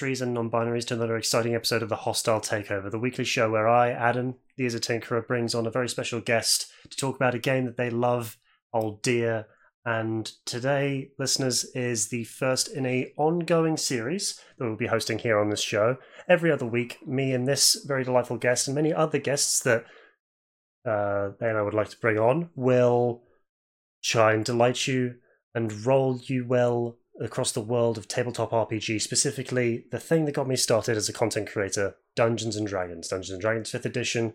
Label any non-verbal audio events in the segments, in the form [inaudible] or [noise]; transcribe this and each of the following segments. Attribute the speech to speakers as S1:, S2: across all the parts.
S1: and non binaries, to another exciting episode of the Hostile Takeover, the weekly show where I, Adam, the Is a Tinkerer, brings on a very special guest to talk about a game that they love, Old Dear. And today, listeners, is the first in a ongoing series that we'll be hosting here on this show. Every other week, me and this very delightful guest, and many other guests that uh, they and I would like to bring on, will try and delight you and roll you well across the world of tabletop RPG, specifically the thing that got me started as a content creator, Dungeons and Dragons. Dungeons and Dragons 5th edition,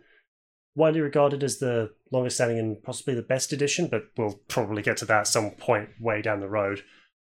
S1: widely regarded as the longest standing and possibly the best edition, but we'll probably get to that at some point way down the road.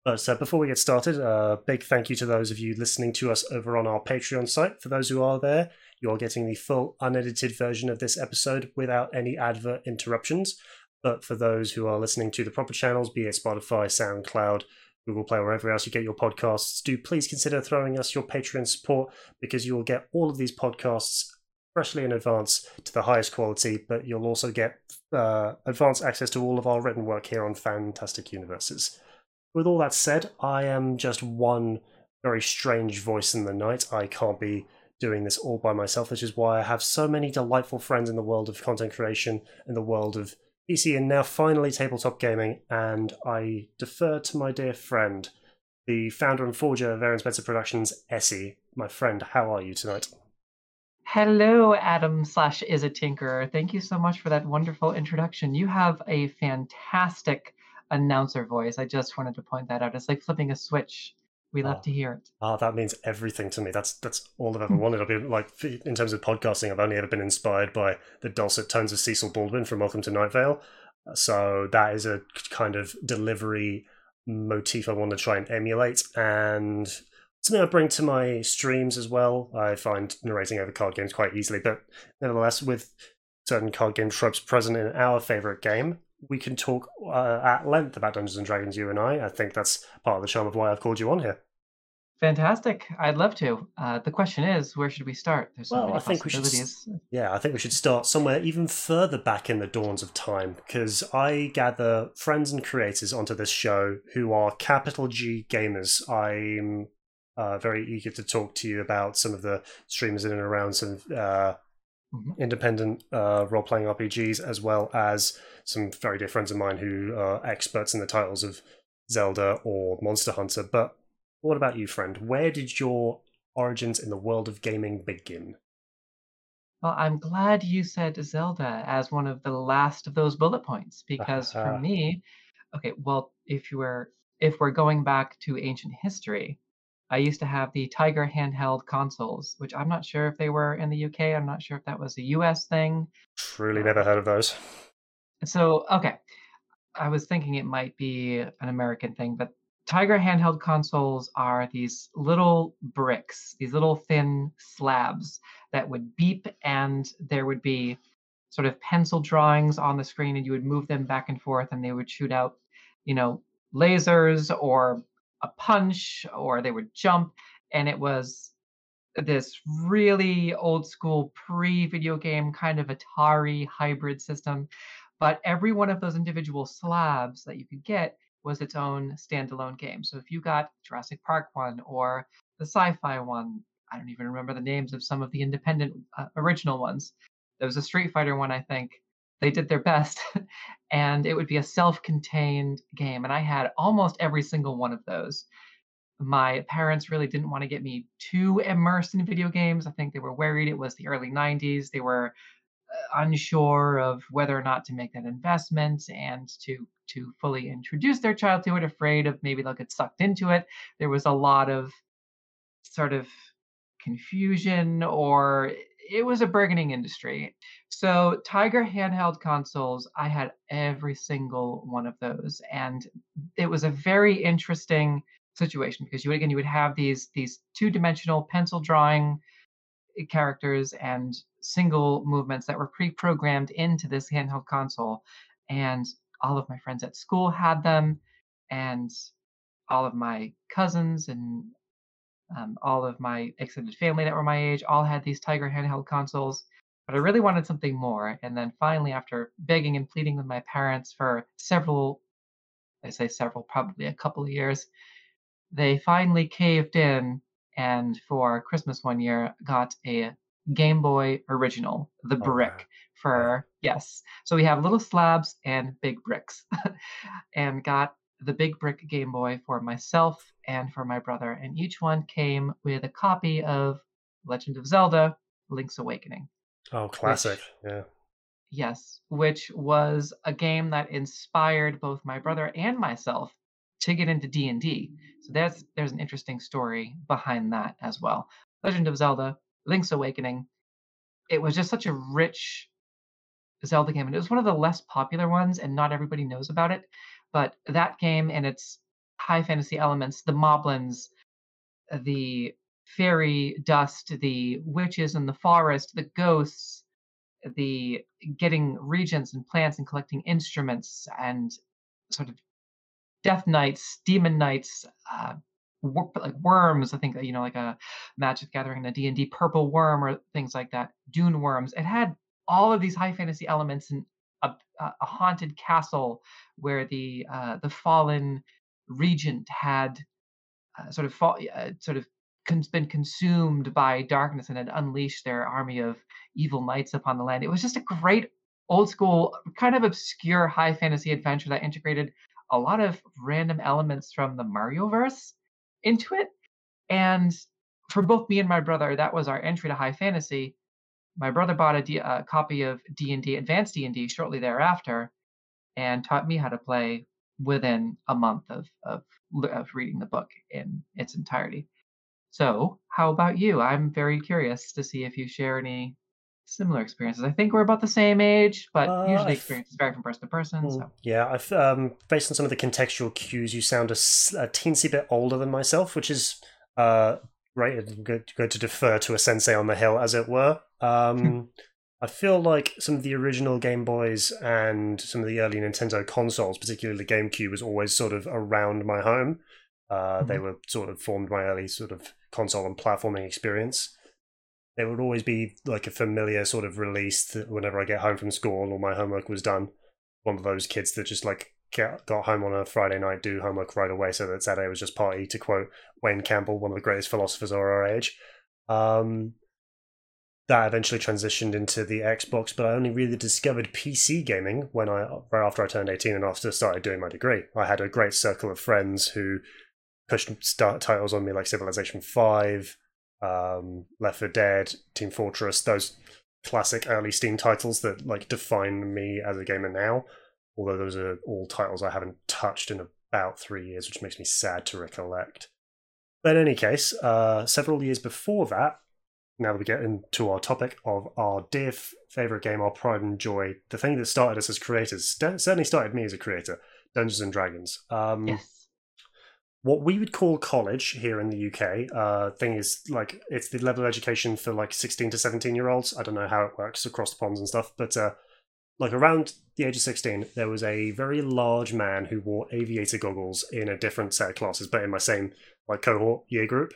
S1: But uh, before we get started, a uh, big thank you to those of you listening to us over on our Patreon site. For those who are there, you're getting the full unedited version of this episode without any advert interruptions. But for those who are listening to the proper channels, be it Spotify, SoundCloud, Google Play, wherever else you get your podcasts, do please consider throwing us your Patreon support because you will get all of these podcasts freshly in advance to the highest quality, but you'll also get uh, advanced access to all of our written work here on Fantastic Universes. With all that said, I am just one very strange voice in the night. I can't be doing this all by myself, which is why I have so many delightful friends in the world of content creation, in the world of PC and now finally tabletop gaming, and I defer to my dear friend, the founder and forger of Aaron Spencer Productions, Essie. My friend, how are you tonight?
S2: Hello, Adam slash is a tinkerer. Thank you so much for that wonderful introduction. You have a fantastic announcer voice. I just wanted to point that out. It's like flipping a switch we love oh. to hear it.
S1: Oh, that means everything to me. That's that's all I've ever hmm. wanted. I've been like in terms of podcasting, I've only ever been inspired by the dulcet tones of Cecil Baldwin from Welcome to Night Vale. So that is a kind of delivery motif I want to try and emulate, and something I bring to my streams as well. I find narrating over card games quite easily, but nevertheless, with certain card game tropes present in our favorite game, we can talk uh, at length about Dungeons and Dragons, you and I. I think that's part of the charm of why I've called you on here.
S2: Fantastic! I'd love to. Uh, the question is, where should we start?
S1: There's so well, many I think we should. Yeah, I think we should start somewhere even further back in the dawns of time, because I gather friends and creators onto this show who are capital G gamers. I'm uh, very eager to talk to you about some of the streamers in and around some uh, mm-hmm. independent uh, role playing RPGs, as well as some very dear friends of mine who are experts in the titles of Zelda or Monster Hunter. But what about you, friend? Where did your origins in the world of gaming begin?
S2: Well, I'm glad you said Zelda as one of the last of those bullet points because for [laughs] me, okay, well, if you were if we're going back to ancient history, I used to have the Tiger handheld consoles, which I'm not sure if they were in the UK. I'm not sure if that was a US thing.
S1: Truly uh, never heard of those.
S2: So, okay. I was thinking it might be an American thing, but Tiger handheld consoles are these little bricks, these little thin slabs that would beep, and there would be sort of pencil drawings on the screen, and you would move them back and forth, and they would shoot out, you know, lasers or a punch or they would jump and it was this really old school pre video game kind of Atari hybrid system. But every one of those individual slabs that you could get was its own standalone game. So if you got Jurassic Park one or the sci fi one, I don't even remember the names of some of the independent uh, original ones. There was a Street Fighter one, I think. They did their best, [laughs] and it would be a self contained game. And I had almost every single one of those. My parents really didn't want to get me too immersed in video games. I think they were worried it was the early 90s. They were unsure of whether or not to make that investment and to to fully introduce their child to it afraid of maybe they'll get sucked into it there was a lot of sort of confusion or it was a burgeoning industry. So Tiger handheld consoles, I had every single one of those, and it was a very interesting situation because you would again you would have these these two dimensional pencil drawing characters and single movements that were pre-programmed into this handheld console, and all of my friends at school had them, and all of my cousins and um, all of my extended family that were my age all had these Tiger handheld consoles, but I really wanted something more. And then finally, after begging and pleading with my parents for several, I say several, probably a couple of years, they finally caved in and for Christmas one year got a Game Boy Original, the brick for yes. So we have little slabs and big bricks, [laughs] and got the big brick Game Boy for myself and for my brother, and each one came with a copy of Legend of Zelda: Link's Awakening.
S1: Oh,
S2: Which
S1: classic. Yeah.
S2: yes, which was a game that inspired both my brother and myself to get into D&D. So there's there's an interesting story behind that as well. Legend of Zelda: Link's Awakening. It was just such a rich Zelda game, and it was one of the less popular ones, and not everybody knows about it. But that game and its high fantasy elements, the moblins, the fairy dust, the witches in the forest, the ghosts, the getting regents and plants and collecting instruments and sort of death knights, demon knights, uh, like worms. I think you know, like a Magic gathering the Gathering, a D and D purple worm, or things like that. Dune worms. It had all of these high fantasy elements and a, a haunted castle where the uh, the fallen regent had uh, sort of fall, uh, sort of been consumed by darkness and had unleashed their army of evil knights upon the land. It was just a great old school, kind of obscure high fantasy adventure that integrated a lot of random elements from the Mario verse into it. And for both me and my brother, that was our entry to high fantasy. My brother bought a D- a copy of D&D, Advanced D&D, shortly thereafter, and taught me how to play within a month of of, of reading the book in its entirety. So, how about you? I'm very curious to see if you share any similar experiences. I think we're about the same age, but
S1: Uh,
S2: usually experiences vary from person to person.
S1: Mm,
S2: So,
S1: Yeah, I've um, based on some of the contextual cues, you sound a teensy bit older than myself, which is uh, right. and Good, good to defer to a sensei on the hill, as it were. Um, I feel like some of the original Game Boys and some of the early Nintendo consoles, particularly the GameCube, was always sort of around my home. Uh, They
S2: Mhm.
S1: were sort of formed my early sort of console and platforming experience. There would always be like a familiar sort of release that whenever I get home from school or my homework was done. One of those kids that just like get, got home on a Friday night, do homework right away, so that Saturday was just party. To quote Wayne Campbell, one of the greatest philosophers of our age. Um, that eventually transitioned into the Xbox, but I only really discovered PC gaming when I right after I turned eighteen and after started doing my degree. I had a great circle of friends who pushed start titles on me like Civilization Five, um, Left 4 Dead, Team Fortress, those classic early Steam titles that like define me as a gamer now. Although those are all titles I haven't touched in about three years, which makes me sad to recollect. But in any case, uh, several years before that, now that we get into our topic of our dear favorite game, our pride and joy, the thing that started us as creators, certainly started me as a creator, Dungeons and Dragons. Um,
S2: yes.
S1: What we would call college here in the UK. Uh, thing is, like, it's the level of education for like 16 to 17 year olds. I don't know how it works across the ponds and stuff, but uh, like around the age of 16, there was a very large man who wore aviator goggles in a different set of classes, but in my same like cohort year group.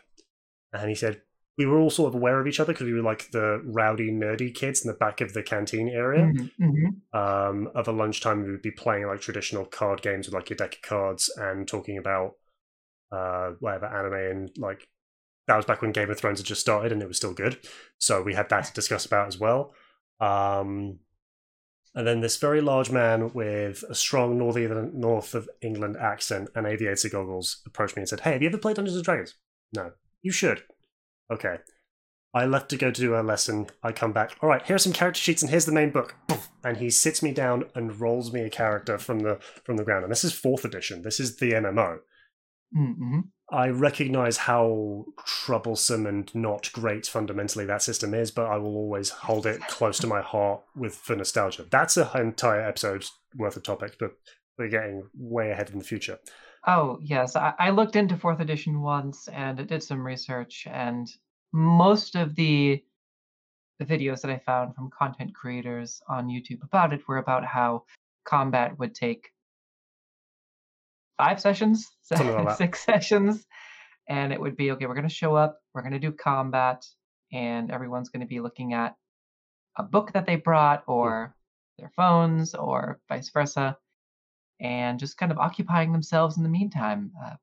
S1: And he said, we were all sort of aware of each other because we were like the rowdy, nerdy kids in the back of the canteen area
S2: Mhm, mhm.
S1: um, over lunchtime we would be playing like traditional card games with like your deck of cards and talking about uh, whatever anime and like that was back when Game of Thrones had just started and it was still good. So we had that to discuss about as well. Um, and then this very large man with a strong northern north of England accent and aviator goggles approached me and said, "Hey, have you ever played Dungeons and Dragons?" No. You should. Okay. I left to go to do a lesson. I come back. All right, here are some character sheets, and here's the main book. And he sits me down and rolls me a character from the from the ground. And this is fourth edition. This is the MMO.
S2: Mm, mhm.
S1: I recognize how troublesome and not great fundamentally that system is, but I will always hold it close to my heart with for nostalgia. That's an entire episode worth of topics, but we're getting way ahead in the future.
S2: Oh, yes. I, I looked into fourth edition once and I did some research, and most of the the videos that I found from content creators on YouTube about it were about how combat would take five sessions, [laughs]
S1: like
S2: six sessions, and it would be okay. We're going to show up, we're going to do combat, and everyone's going to be looking at a book that they brought or their phones or vice versa, and just kind of occupying themselves in the meantime. Uh,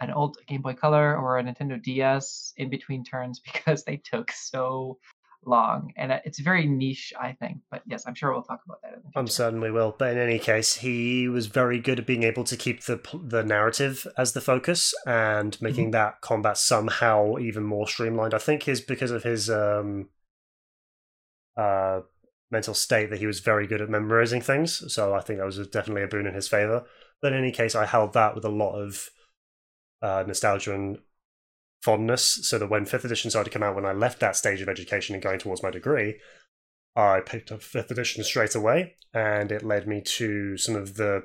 S2: an old Game Boy Color or a Nintendo DS in between turns [laughs] because they took so long and it's very niche i think but yes i'm sure we'll talk about that in the future.
S1: I'm certain we will. But in any case, he was very good at being able to keep the the narrative as the focus and making that combat somehow even more streamlined. I think his because of his um uh mental state that he was very good at memorizing things. So I think that was definitely a boon in his favor. But in any case, I held that with a lot of uh, nostalgia and fondness. So that when fifth edition started to come out, when I left that stage of education and going towards my degree, I picked up fifth edition straight away, and it led me to some of the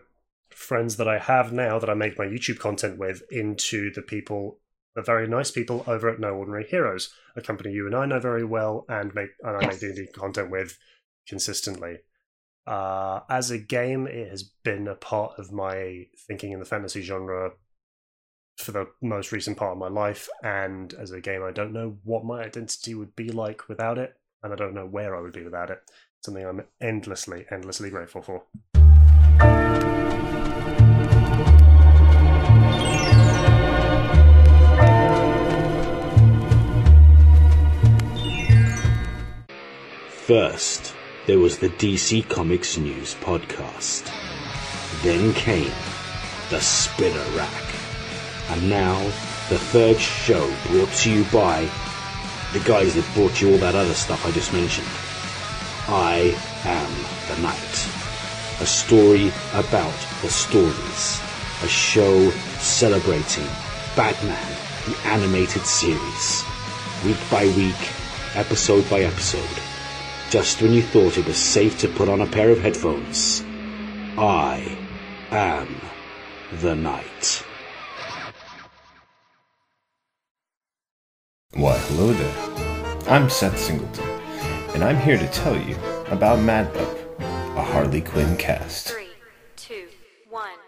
S1: friends that I have now that I make my YouTube content with into the people, the very nice people over at No Ordinary Heroes, a company you and I know very well, and make and I
S2: Yes.
S1: make D&D content with consistently. Uh, as a game, it has been a part of my thinking in the fantasy genre for the most recent part of my life. And as a game, I don't know what my identity would be like without it, and I don't know where I would be without it. Something I'm endlessly, endlessly grateful for.
S3: First, there was the DC Comics News podcast. Then came the Spinner Rack. And now, the third show brought to you by the guys that brought you all that other stuff I just mentioned. I am the Night. A story about the stories. A show celebrating Batman, the animated series. Week by week, episode by episode. Just when you thought it was safe to put on a pair of headphones, I am the Night.
S4: Why, hello there. I'm Seth Singleton, and I'm here to tell you about Mad Love, a Harley Quinn cast.
S5: Three, two, one.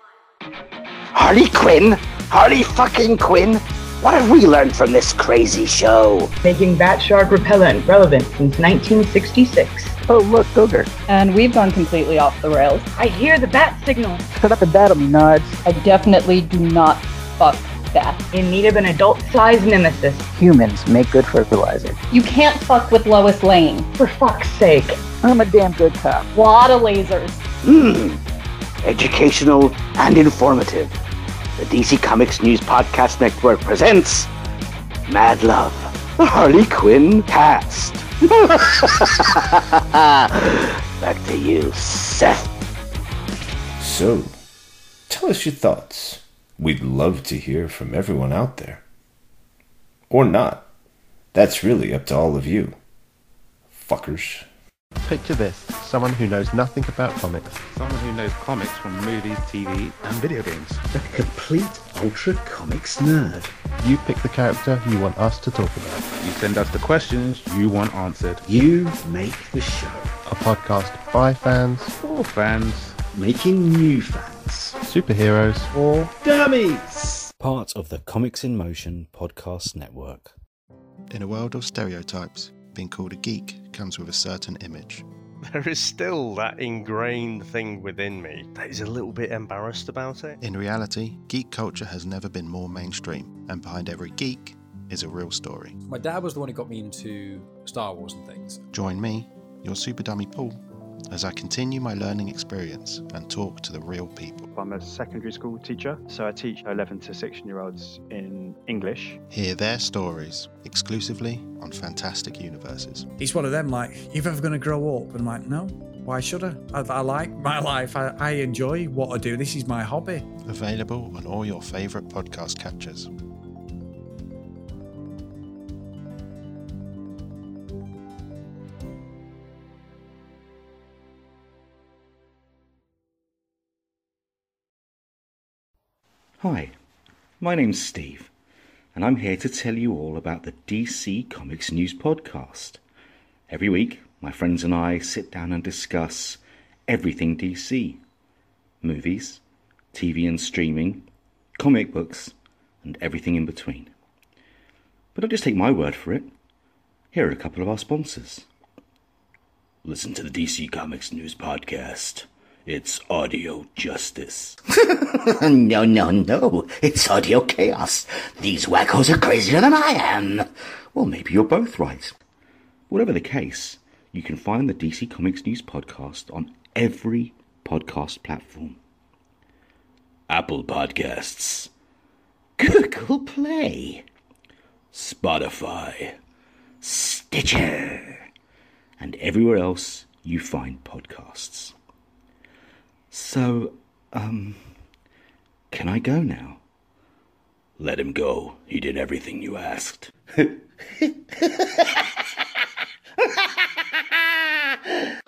S6: Harley Quinn? Harley fucking Quinn? What have we learned from this crazy show?
S7: making bat shark repellent relevant since 1966.
S6: Oh, look, Booger.
S8: and we've gone completely off the rails.
S7: I hear the bat signal.
S6: Shut up and battle me, Nards.
S8: I definitely do not fuck that.
S7: In need of an adult-sized nemesis.
S6: Humans make good fertilizer.
S8: You can't fuck with Lois Lane.
S7: For fuck's sake.
S6: I'm a damn good cop.
S8: Lot of lasers.
S6: Mmm. Educational and informative. The DC Comics News Podcast Network presents Mad Love, the Harley Quinn cast. [laughs] Back to you, Seth.
S4: So, tell us your thoughts. We'd love to hear from everyone out there. Or not. That's really up to all of you. Fuckers.
S9: Picture this someone who knows nothing about comics.
S10: Someone who knows comics from movies, TV, and video games.
S11: A complete ultra comics nerd.
S9: You pick the character you want us to talk about.
S10: You send us the questions you want answered.
S11: You make the show.
S9: A podcast by fans,
S10: For fans,
S11: Making new fans.
S9: Superheroes,
S11: Or dummies.
S3: Part of the Comics in Motion podcast network.
S12: In a world of stereotypes, being called a geek comes with a certain image.
S13: there is still that ingrained thing within me that is a little bit embarrassed about it.
S12: In reality, geek culture has never been more mainstream, and behind every geek is a real story.
S14: My dad was the one who got me into Star Wars and things.
S12: Join me, your super dummy Paul, as I continue my learning experience and talk to the real people.
S15: I'm a secondary school teacher, so I teach 11 to 16 year olds in English.
S12: Hear their stories exclusively on Fantastic Universes.
S16: It's one of them, like, you're ever going to grow up? And I'm like, no, why should I? I, I like my life. I, I enjoy what I do. This is my hobby.
S12: Available on all your favourite podcast catchers.
S3: Hi, my name's Steve, and I'm here to tell you all about the DC Comics News Podcast. Every week, my friends and I sit down and discuss everything DC movies, TV and streaming, comic books, and everything in between. But don't just take my word for it. Here are a couple of our sponsors. Listen to the DC Comics News Podcast It's audio justice. [laughs]
S6: no, no, no. It's audio chaos. These wackos are crazier than I am. Well, maybe you're both right. Whatever the case, you can find the DC Comics News podcast on every podcast platform Apple Podcasts, Google Play, Spotify, Stitcher, and everywhere else you find podcasts. So, um, can I go now? Let him go. He did everything you asked. [laughs]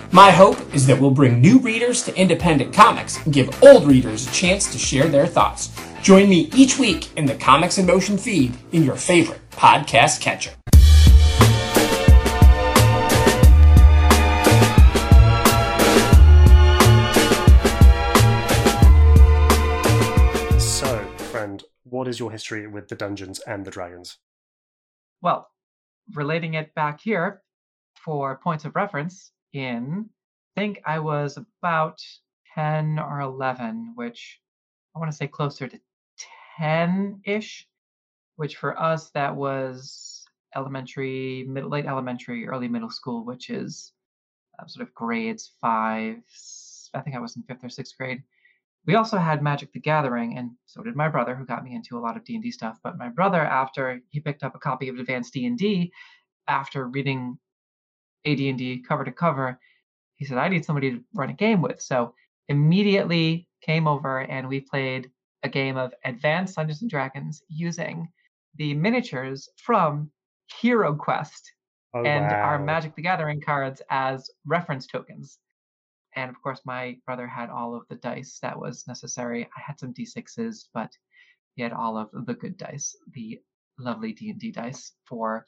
S17: My hope is that we'll bring new readers to independent comics and give old readers a chance to share their thoughts. Join me each week in the Comics in Motion feed in your favorite podcast catcher.
S1: So, friend, what is your history with the Dungeons and the Dragons?
S2: Well, relating it back here for points of reference, in I think I was about 10 or 11, which I want to say closer to 10 ish, which for us that was elementary, middle, late elementary, early middle school, which is uh, sort of grades five. I think I was in fifth or sixth grade. We also had Magic the Gathering, and so did my brother, who got me into a lot of D and D stuff. But my brother, after he picked up a copy of Advanced D and D, after reading AD&D cover to cover, he said, "I need somebody to run a game with." So immediately came over and we played a game of Advanced Dungeons and Dragons using the miniatures from Hero Quest
S1: Oh,
S2: and our. Magic the Gathering cards as reference tokens. And of course, my brother had all of the dice that was necessary. I had some d6s, but he had all of the good dice, the lovely D&D dice for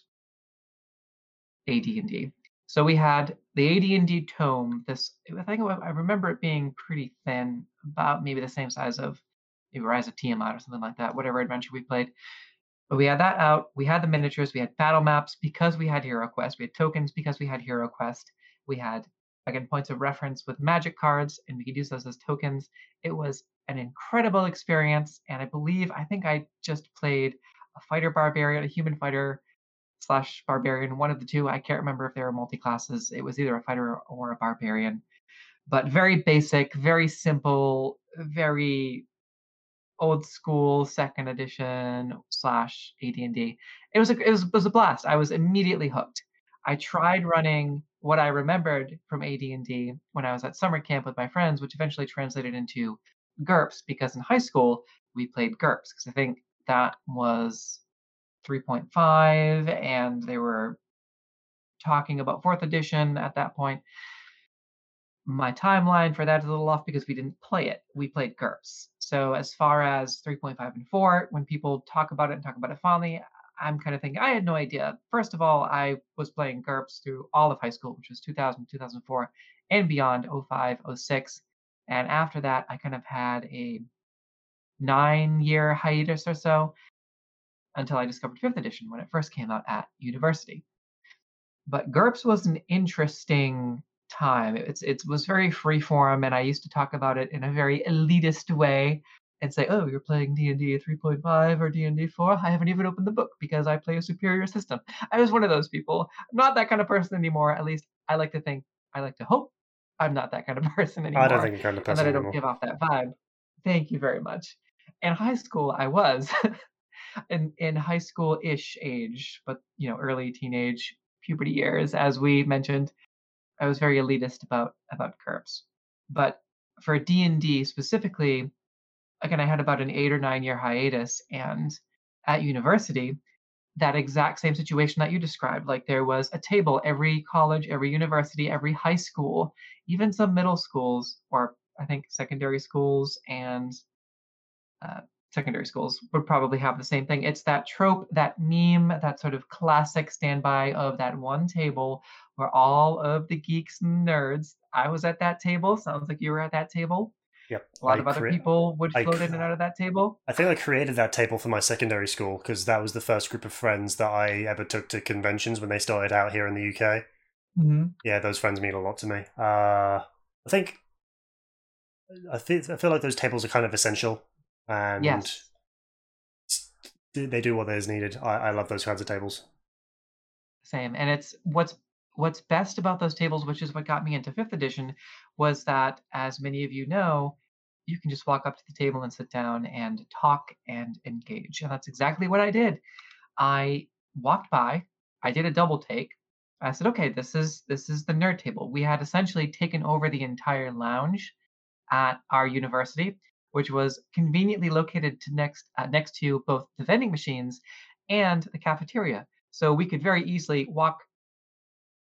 S2: AD&D. So we had the AD&D tome. This I think I remember it being pretty thin, about maybe the same size of maybe Rise of Tiamat or something like that. Whatever adventure we played. But we had that out. We had the miniatures. We had battle maps because we had Hero Quest. We had tokens because we had Hero Quest. We had again points of reference with magic cards, and we could use those as tokens. It was an incredible experience, and I believe I think I just played a fighter barbarian, a human fighter slash barbarian, one of the two. I can't remember if they were multi classes. It was either a fighter or a barbarian, but very basic, very simple, very old school second edition slash AD&D. It was a it was, it was a blast. I was immediately hooked. I tried running what I remembered from AD&D when I was at summer camp with my friends, which eventually translated into GURPS because in high school we played GURPS because I think that was 3.5 and they were talking about fourth edition at that point. My timeline for that is a little off because we didn't play it. We played GURPS. So as far as 3.5 and 4, when people talk about it and talk about it fondly, I'm kind of thinking I had no idea. First of all, I was playing GURPS through all of high school, which was 2000, 2004, and beyond 05, 06. And after that, I kind of had a nine year hiatus or so until I discovered fifth edition when it first came out at university. But GURPS was an interesting time. It's it was very freeform, and I used to talk about it in a very elitist way and say, "Oh, you're playing D and D 3.5 or D and D 4. I haven't even opened the book because I play a superior system." I was one of those people. I'm not that kind of person anymore. At least I like to think. I like to hope I'm not that kind of [laughs] person anymore.
S1: I don't think you're kind of
S2: and that
S1: person
S2: I don't
S1: anymore.
S2: give off that vibe. Thank you very much. In high school, I was [laughs] in in high school ish age, but you know, early teenage puberty years, as we mentioned. I was very elitist about about GURPS. But for D and D specifically, again, I had about an eight or nine year hiatus, and at university, that exact same situation that you described. Like there was a table every college, every university, every high school, even some middle schools, or I think secondary schools and uh, secondary schools would probably have the same thing. It's that trope, that meme, that sort of classic standby of that one table where all of the geeks and nerds. I was at that table. Sounds like you were at that table.
S1: Yep.
S2: A lot
S1: I
S2: of other
S1: crea-
S2: people would float
S1: cre-
S2: in and out of that table.
S1: I think I created that table for my secondary school because that was the first group of friends that I ever took to conventions when they started out here in the UK.
S2: hmm
S1: Yeah, those friends mean a lot to me. Uh, I think I feel I feel like those tables are kind of essential, and
S2: Yes.
S1: they do what is needed. I, I love those kinds of tables.
S2: Same. And it's what's what's best about those tables, which is what got me into fifth edition, was that as many of you know, you can just walk up to the table and sit down and talk and engage. And that's exactly what I did. I walked by, I did a double take. I said, okay, this is this is the nerd table. We had essentially taken over the entire lounge at our university, which was conveniently located to next uh, next to both the vending machines and the cafeteria. So we could very easily walk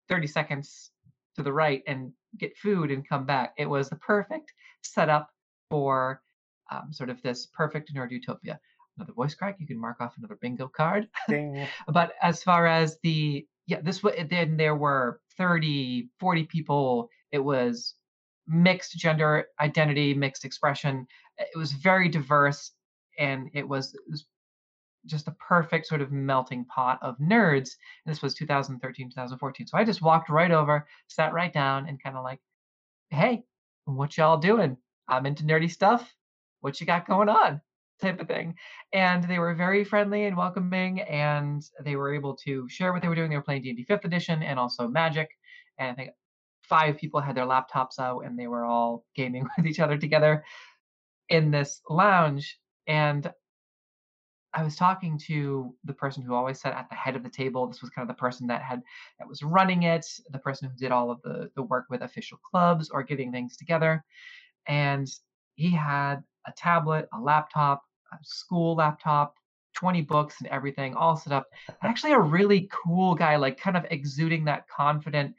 S2: 30 seconds to the right and get food and come back. It was the perfect setup for um, sort of this perfect nerd utopia. Another voice crack, you can mark off another bingo card. [laughs] But as far as the yeah this was then there were 30 40 people it was mixed gender identity mixed expression. It was very diverse and it was, it was just a perfect sort of melting pot of nerds and this was 2013 2014 so i just walked right over sat right down and kind of like hey what y'all doing? I'm into nerdy stuff. What you got going on? type of thing. And they were very friendly and welcoming, and they were able to share what they were doing. They were playing D&D Fifth Edition and also Magic, and I think five people had their laptops out, and they were all gaming [laughs] with each other together in this lounge. And I was talking to the person who always sat at the head of the table. This was kind of the person that had that was running it, the person who did all of the the work with official clubs or getting things together. And he had a tablet, a laptop, a school laptop, 20 books and everything all set up. [laughs] Actually a really cool guy, like kind of exuding that confident,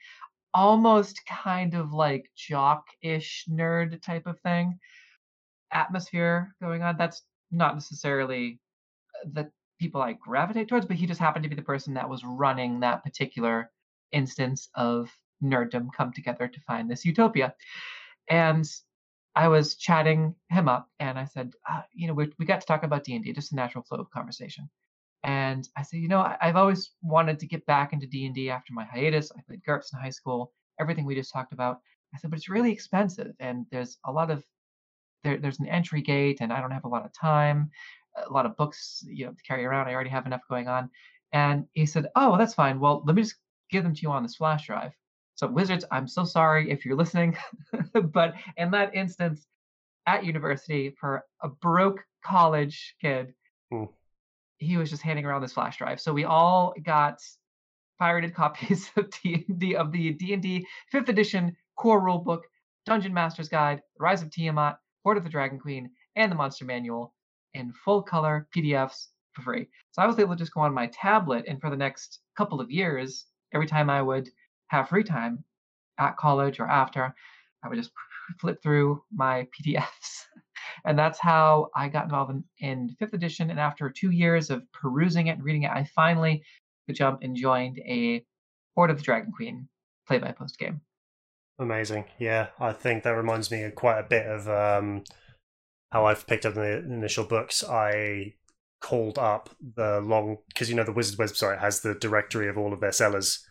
S2: almost kind of like jock-ish nerd type of thing atmosphere going on. That's not necessarily the people I gravitate towards, but he just happened to be the person that was running that particular instance of nerddom come together to find this utopia. And I was chatting him up, and I said, uh, you know, we, we got to talk about D and D, just a natural flow of conversation. And I said, you know, I, I've always wanted to get back into D and D after my hiatus. I played GURPS in high school, everything we just talked about. I said, but it's really expensive, and there's a lot of there, there's an entry gate, and I don't have a lot of time, a lot of books, you know, to carry around. I already have enough going on. And he said, oh, well, that's fine. Well, let me just give them to you on this flash drive. So Wizards, I'm so sorry if you're listening, [laughs] but in that instance, at university for a broke college kid,
S1: Hmm.
S2: He was just handing around this flash drive. So we all got pirated copies [laughs] of D&D of the D&D 5th edition core rulebook, Dungeon Master's Guide, Rise of Tiamat, Hoard of the Dragon Queen, and the Monster Manual in full color PDFs for free. So I was able to just go on my tablet and for the next couple of years, every time I would have free time at college or after, I would just [laughs] flip through my PDFs. And that's how I got involved in, in fifth edition. And after two years of perusing it and reading it, I finally could jump and joined a Hoard of the Dragon Queen play by post game.
S1: Amazing. Yeah, I think that reminds me quite a bit of um, how I've picked up the initial books. I called up the long because you know the Wizard website has the directory of all of their sellers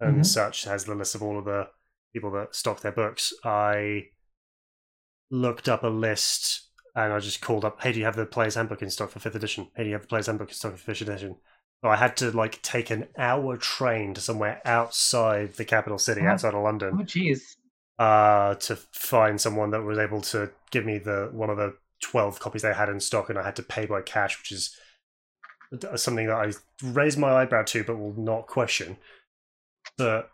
S1: and
S2: Mhm.
S1: such has the list of all of the people that stock their books. I looked up a list and I just called up, "Hey, do you have the Player's Handbook in stock for fifth edition? Hey, do you have the Player's Handbook in stock for fifth edition?" So I had to like take an hour train to somewhere outside the capital city,
S2: Oh.
S1: outside of London
S2: Oh, jeez.
S1: uh, to find someone that was able to give me the one of the twelve copies they had in stock, and I had to pay by cash, which is something that I raised my eyebrow to, but will not question. But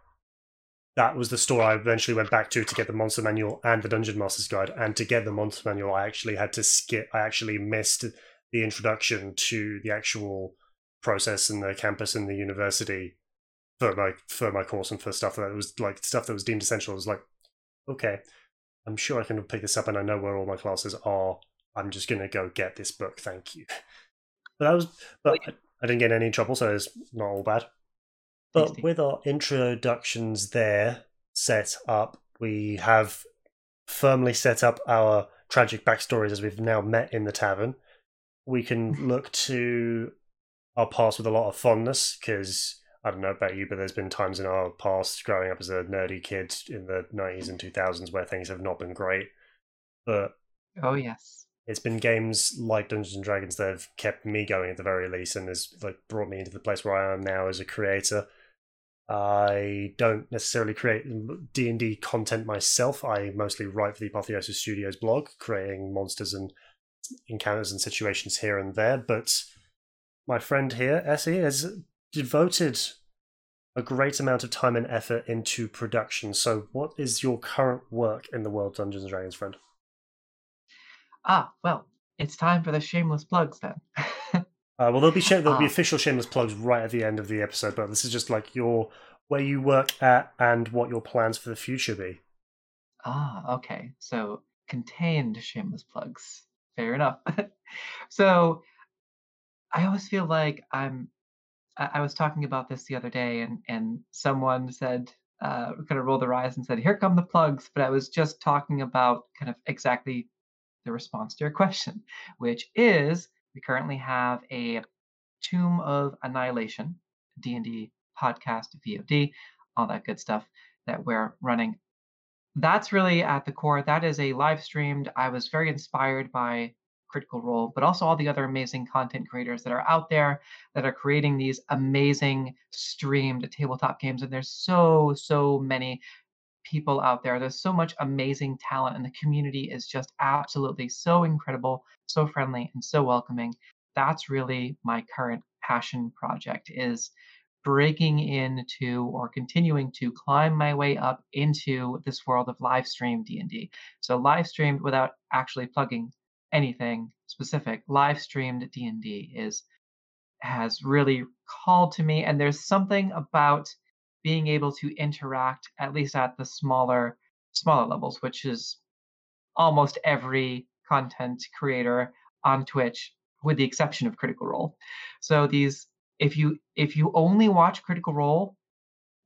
S1: that was the store I eventually went back to to get the monster manual and the dungeon master's guide. And to get the monster manual, I actually had to skip. I actually missed the introduction to the actual process and the campus and the university for my for my course and for stuff that was like stuff that was deemed essential. I was like, okay, I'm sure I can pick this up and I know where all my classes are. I'm just gonna go get this book. Thank you. [laughs] But that was, but I, I didn't get in any trouble, so it's not all bad. But with our introductions there set up, we have firmly set up our tragic backstories as we've now met in the tavern. We can mm-hmm. look to our past with a lot of fondness because I don't know about you, but there's been times in our past growing up as a nerdy kid in the 90s and 2000s where things have not been great. But
S2: Oh yes.
S1: it's been games like Dungeons and Dragons that have kept me going at the very least and has like brought me into the place where I am now as a creator. I don't necessarily create D and D content myself. I mostly write for the Apotheosis Studios blog, creating monsters and encounters and situations here and there. But my friend here, Essie, has devoted a great amount of time and effort into production. So, what is your current work in the world Dungeons and Dragons, friend?
S2: Ah, well, it's time for the shameless plugs then. [laughs]
S1: Uh, well, there'll be sh- there'll be
S2: Ah.
S1: official shameless plugs right at the end of the episode, but this is just like your where you work at and what your plans for the future be.
S2: Ah, okay. So contained shameless plugs. Fair enough. [laughs] so I always feel like I'm. I, I was talking about this the other day, and and someone said, uh, kind of rolled their eyes and said, "Here come the plugs." But I was just talking about kind of exactly the response to your [laughs] question, which is we currently have a Tomb of Annihilation D&D podcast VOD, all that good stuff that we're running. That's really at the core. That is a live streamed. I was very inspired by Critical Role, but also all the other amazing content creators that are out there that are creating these amazing streamed tabletop games. And there's so, so many people out there. There's so much amazing talent, and the community is just absolutely so incredible, so friendly, and so welcoming. That's really my current passion project is breaking into or continuing to climb my way up into this world of live stream D&D. So live streamed without actually plugging anything specific, live streamed D&D is has really called to me and there's something about being able to interact at least at the smaller smaller levels which is almost every content creator on twitch with the exception of critical role. So these if you if you only watch critical role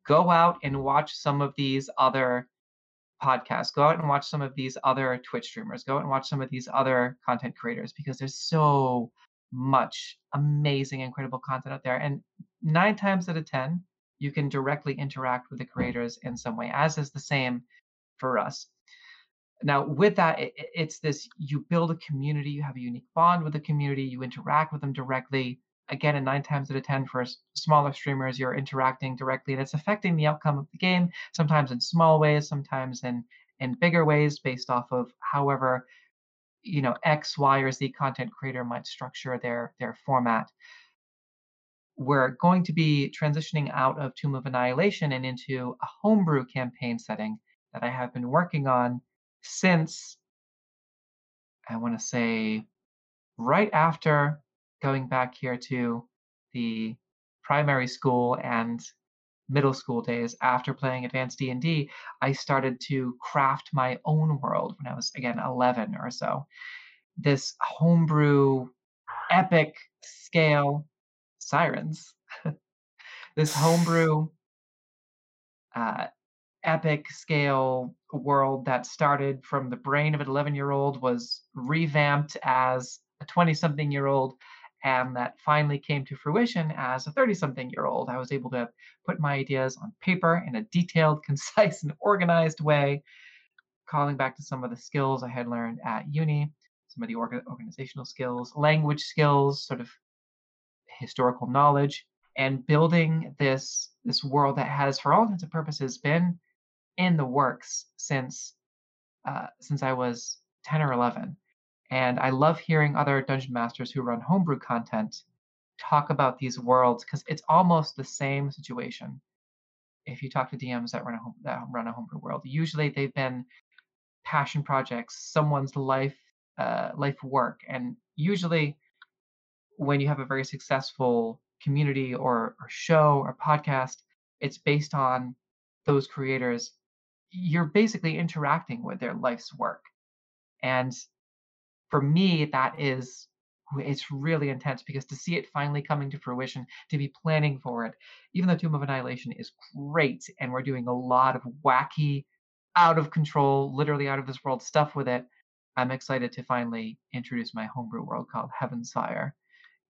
S2: go out and watch some of these other podcasts. Go out and watch some of these other twitch streamers. Go out and watch some of these other content creators because there's so much amazing incredible content out there. And nine times out of ten you can directly interact with the creators in some way as is the same for us. Now with that it, it- it's this you build a community you have a unique bond with the community you interact with them directly again and nine times out of ten for smaller streamers you're interacting directly and it's affecting the outcome of the game sometimes in small ways sometimes in in bigger ways based off of however you know x y or z content creator might structure their their format we're going to be transitioning out of Tomb of Annihilation and into a homebrew campaign setting that I have been working on since I want to say right after going back here to the primary school and middle school days after playing advanced D&D I started to craft my own world when I was again 11 or so. This homebrew epic scale sirens. [laughs] This [sighs] homebrew uh, epic scale world that started from the brain of an 11 year old was revamped as a 20 something year old and that finally came to fruition as a 30 something year old i was able to put my ideas on paper in a detailed [laughs] concise and organized way calling back to some of the skills i had learned at uni some of the orga- organizational skills language skills sort of historical knowledge and building this this world that has for all intents and purposes been in the works since uh, since I was 10 or 11 and I love hearing other dungeon masters who run homebrew content talk about these worlds because it's almost the same situation. If you talk to DMs that run a home, that run a homebrew world usually they've been passion projects someone's life uh, life work and usually when you have a very successful community or, or show or podcast, it's based on those creators. You're basically interacting with their life's work. And for me, that is it's really intense because to see it finally coming to fruition, to be planning for it, even though Tomb of Annihilation is great and we're doing a lot of wacky, out of control, literally out of this world stuff with it, I'm excited to finally introduce my homebrew world called Heaven's Fire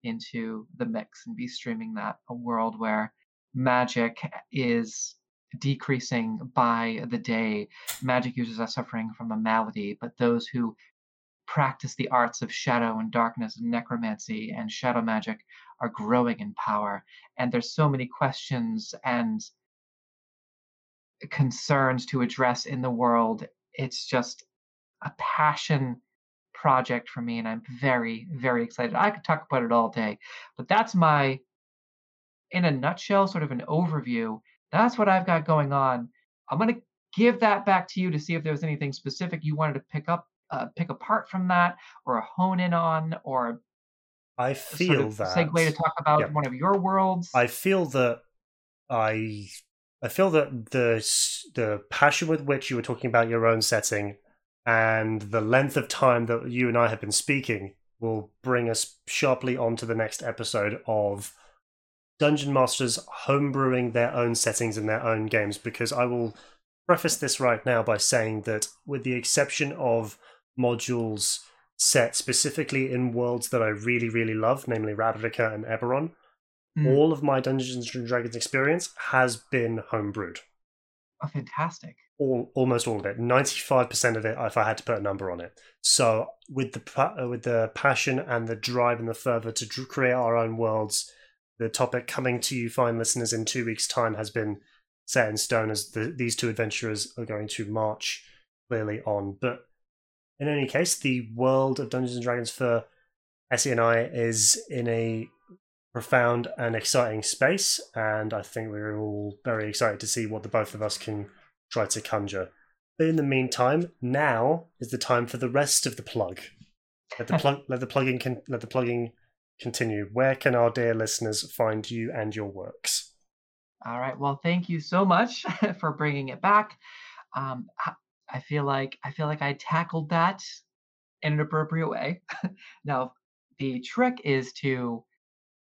S2: into the mix and be streaming that a world where magic is decreasing by the day. Magic users are suffering from a malady, but those who practice the arts of shadow and darkness and necromancy and shadow magic are growing in power. And there's so many questions and concerns to address in the world. It's just a passion project for me, and I'm very, very excited. I could talk about it all day, but that's my, in a nutshell, sort of an overview. That's what I've got going on. I'm going to give that back to you to see if there was anything specific you wanted to pick up uh, pick apart from that or hone in on or
S1: I feel
S2: sort of
S1: that
S2: segue to talk about
S1: yeah.
S2: one of your worlds.
S1: I feel that I I feel that the the passion with which you were talking about your own setting and the length of time that you and I have been speaking will bring us sharply onto the next episode of Dungeon Masters homebrewing their own settings in their own games because I will preface this right now by saying that with the exception of modules set specifically in worlds that I really, really love, namely Ravnica and Eberron,
S2: Mm.
S1: all of my Dungeons and Dragons experience has been homebrewed.
S2: Oh, fantastic.
S1: All, almost all of it, ninety-five percent of it, if I had to put a number on it. So, with the uh, with the passion and the drive and the fervor to create our own worlds, the topic coming to you, fine listeners, in two weeks' time has been set in stone as the, these two adventurers are going to march clearly on. But in any case, the world of Dungeons and Dragons for Essie and I is in a profound and exciting space, and I think we're all very excited to see what the both of us can try to conjure. But in the meantime, now is the time for the rest of the plug. Let the [laughs] plug let the plugging con- let the plugging continue. Where can our dear listeners find you and your works?
S2: All right. Well, thank you so much [laughs] for bringing it back. Um, I- I feel like I feel like I tackled that in an appropriate way. [laughs] now, the trick is to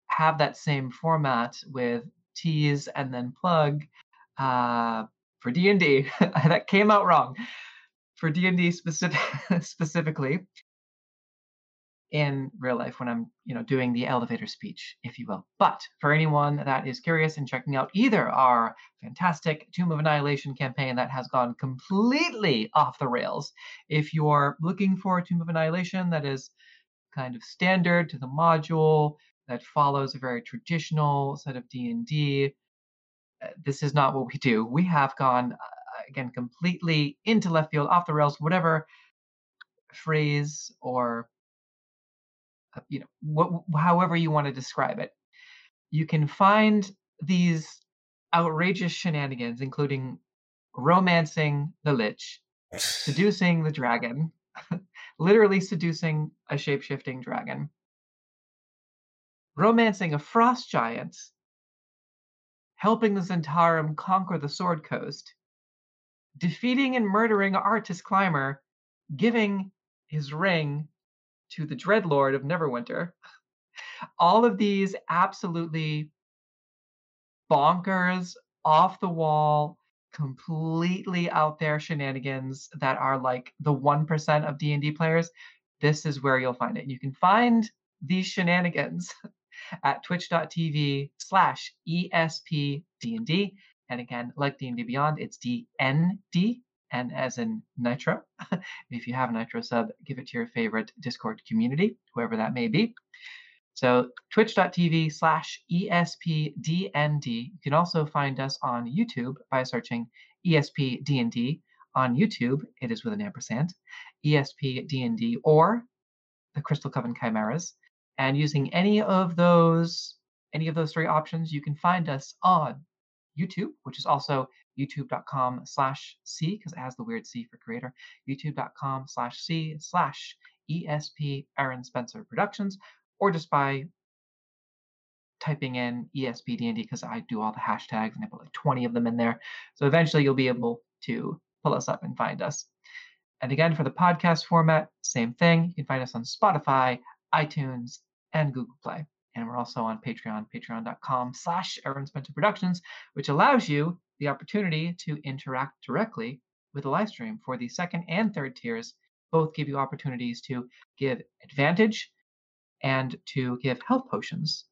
S2: have that same format with tease and then plug uh, for D and D. [laughs] That came out wrong. For D and D specific [laughs] specifically, in real life when I'm, you know, doing the elevator speech, if you will. But for anyone that is curious and checking out either our fantastic Tomb of Annihilation campaign that has gone completely off the rails, if you're looking for a Tomb of Annihilation that is kind of standard to the module that follows a very traditional set of D&D, uh, this is not what we do. We have gone uh, again completely into left field, off the rails, whatever phrase or uh, you know what however you want to describe it. You can find these outrageous shenanigans including romancing the lich [laughs] seducing the dragon [laughs] literally seducing a shape-shifting dragon romancing a frost giant helping the Zhentarim conquer the sword coast defeating and murdering Artus Cimber giving his ring to the Dreadlord of Neverwinter. [laughs] All of these absolutely bonkers, off the wall, completely out there shenanigans that are like the 1% of D&D players. This is where you'll find it. You can find these shenanigans [laughs] at twitch.tv slash espdnd. And again, like D&D Beyond, it's DND, and as in Nitro. [laughs] if you have a Nitro sub, give it to your favorite Discord community, whoever that may be. So twitch.tv slash ESPDND. You can also find us on YouTube by searching ESPDND. On YouTube, it is with an ampersand, ESPDND or the Crystal Coven Chimeras. And using any of those, any of those three options, you can find us on YouTube, which is also youtube.com slash C, because it has the weird C for creator, youtube.com slash C slash ESP Aaron Spencer Productions, or just by typing in ESP D&D because I do all the hashtags and I put like 20 of them in there. So eventually you'll be able to pull us up and find us. And again, for the podcast format, same thing. You can find us on Spotify, iTunes, and Google Play. And we're also on Patreon, patreon.com slash Aaron Spencer Productions, which allows you the opportunity to interact directly with the live stream for the second and third tiers. Both give you opportunities to give advantage and to give health potions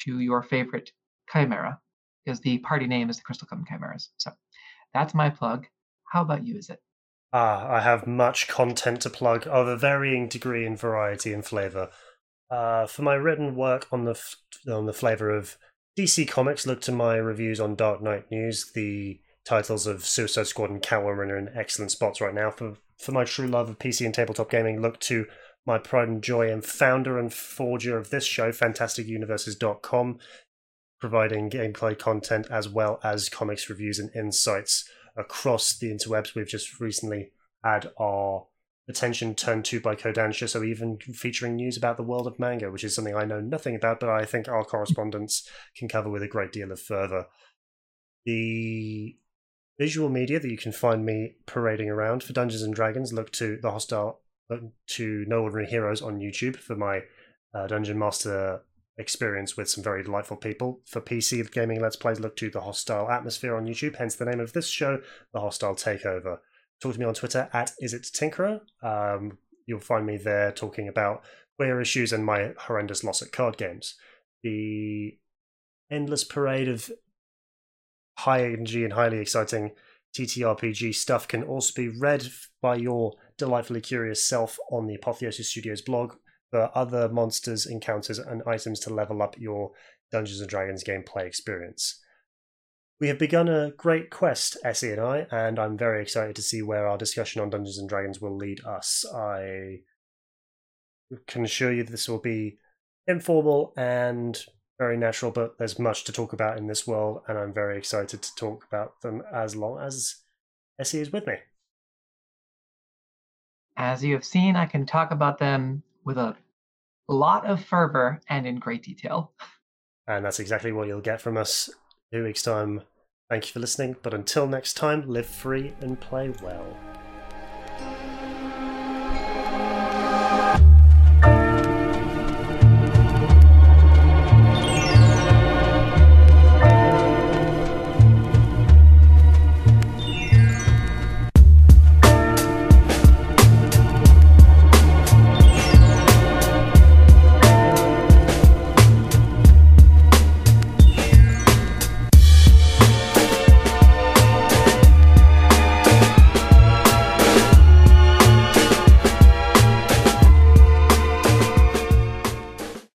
S2: to your favorite chimera, because the party name is the Crystal Coven Chimeras. So that's my plug. How about you, is it?
S1: Ah, I have much content to plug of a varying degree in variety and flavor. Uh, for my written work on the on the flavor of DC Comics, look to my reviews on Dark Knight News. The titles of Suicide Squad and Catwoman are in excellent spots right now. For for my true love of PC and tabletop gaming, look to my pride and joy and founder and forger of this show, FantasticUniverses.com, providing gameplay content as well as comics reviews and insights across the interwebs. We've just recently had our attention turned to by Kodansha, so even featuring news about the world of manga, which is something I know nothing about, but I think our correspondents can cover with a great deal of further. The visual media that you can find me parading around for Dungeons and Dragons, look to the hostile look to No Ordinary Heroes on YouTube for my uh, Dungeon Master experience with some very delightful people. For PC gaming Let's Plays, look to the Hostile Atmosphere on YouTube, hence the name of this show, The Hostile Takeover. Talk to me on Twitter at isittinkerer. Um, you'll find me there talking about queer issues and my horrendous loss at card games. The endless parade of high energy and highly exciting TTRPG stuff can also be read by your delightfully curious self on the Apotheosis Studios blog for other monsters, encounters, and items to level up your Dungeons and Dragons gameplay experience. We have begun a great quest, Essie and I, and I'm very excited to see where our discussion on Dungeons and Dragons will lead us. I can assure you this will be informal and very natural, but there's much to talk about in this world, and I'm very excited to talk about them as long as Essie is with me.
S2: As you have seen, I can talk about them with a lot of fervor and in great detail.
S1: And that's exactly what you'll get from us two weeks' time. Thank you for listening, but until next time, live free and play well.